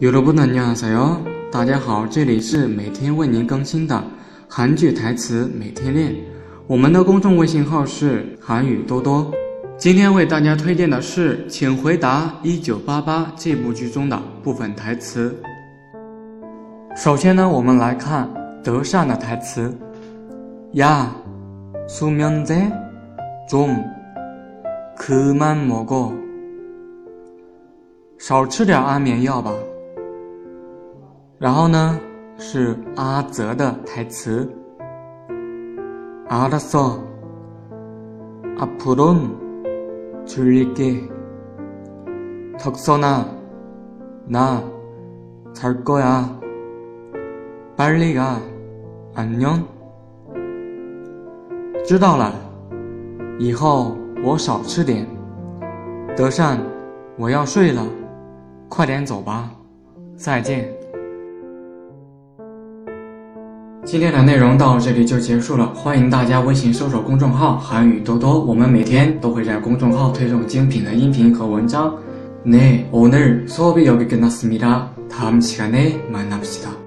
여러분안녕하세요，大家好，这里是每天为您更新的韩剧台词每天练。我们的公众微信号是韩语多多。今天为大家推荐的是《请回答一九八八》这部剧中的部分台词。首先呢，我们来看德善的台词：야수면제좀그만먹어少吃点安眠药吧。 然后呢，是阿泽的台词。알았어앞으론줄일게덕선아나잘거야빨리가안녕知道了，以后我少吃点。德善，我要睡了，快点走吧，再见。 今天的内容到这里就结束了，欢迎大家微信搜索公众号“韩语多多”，我们每天都会在公众号推送精品的音频和文章。네오늘수업이여기끝났습니다다음시간에만납시다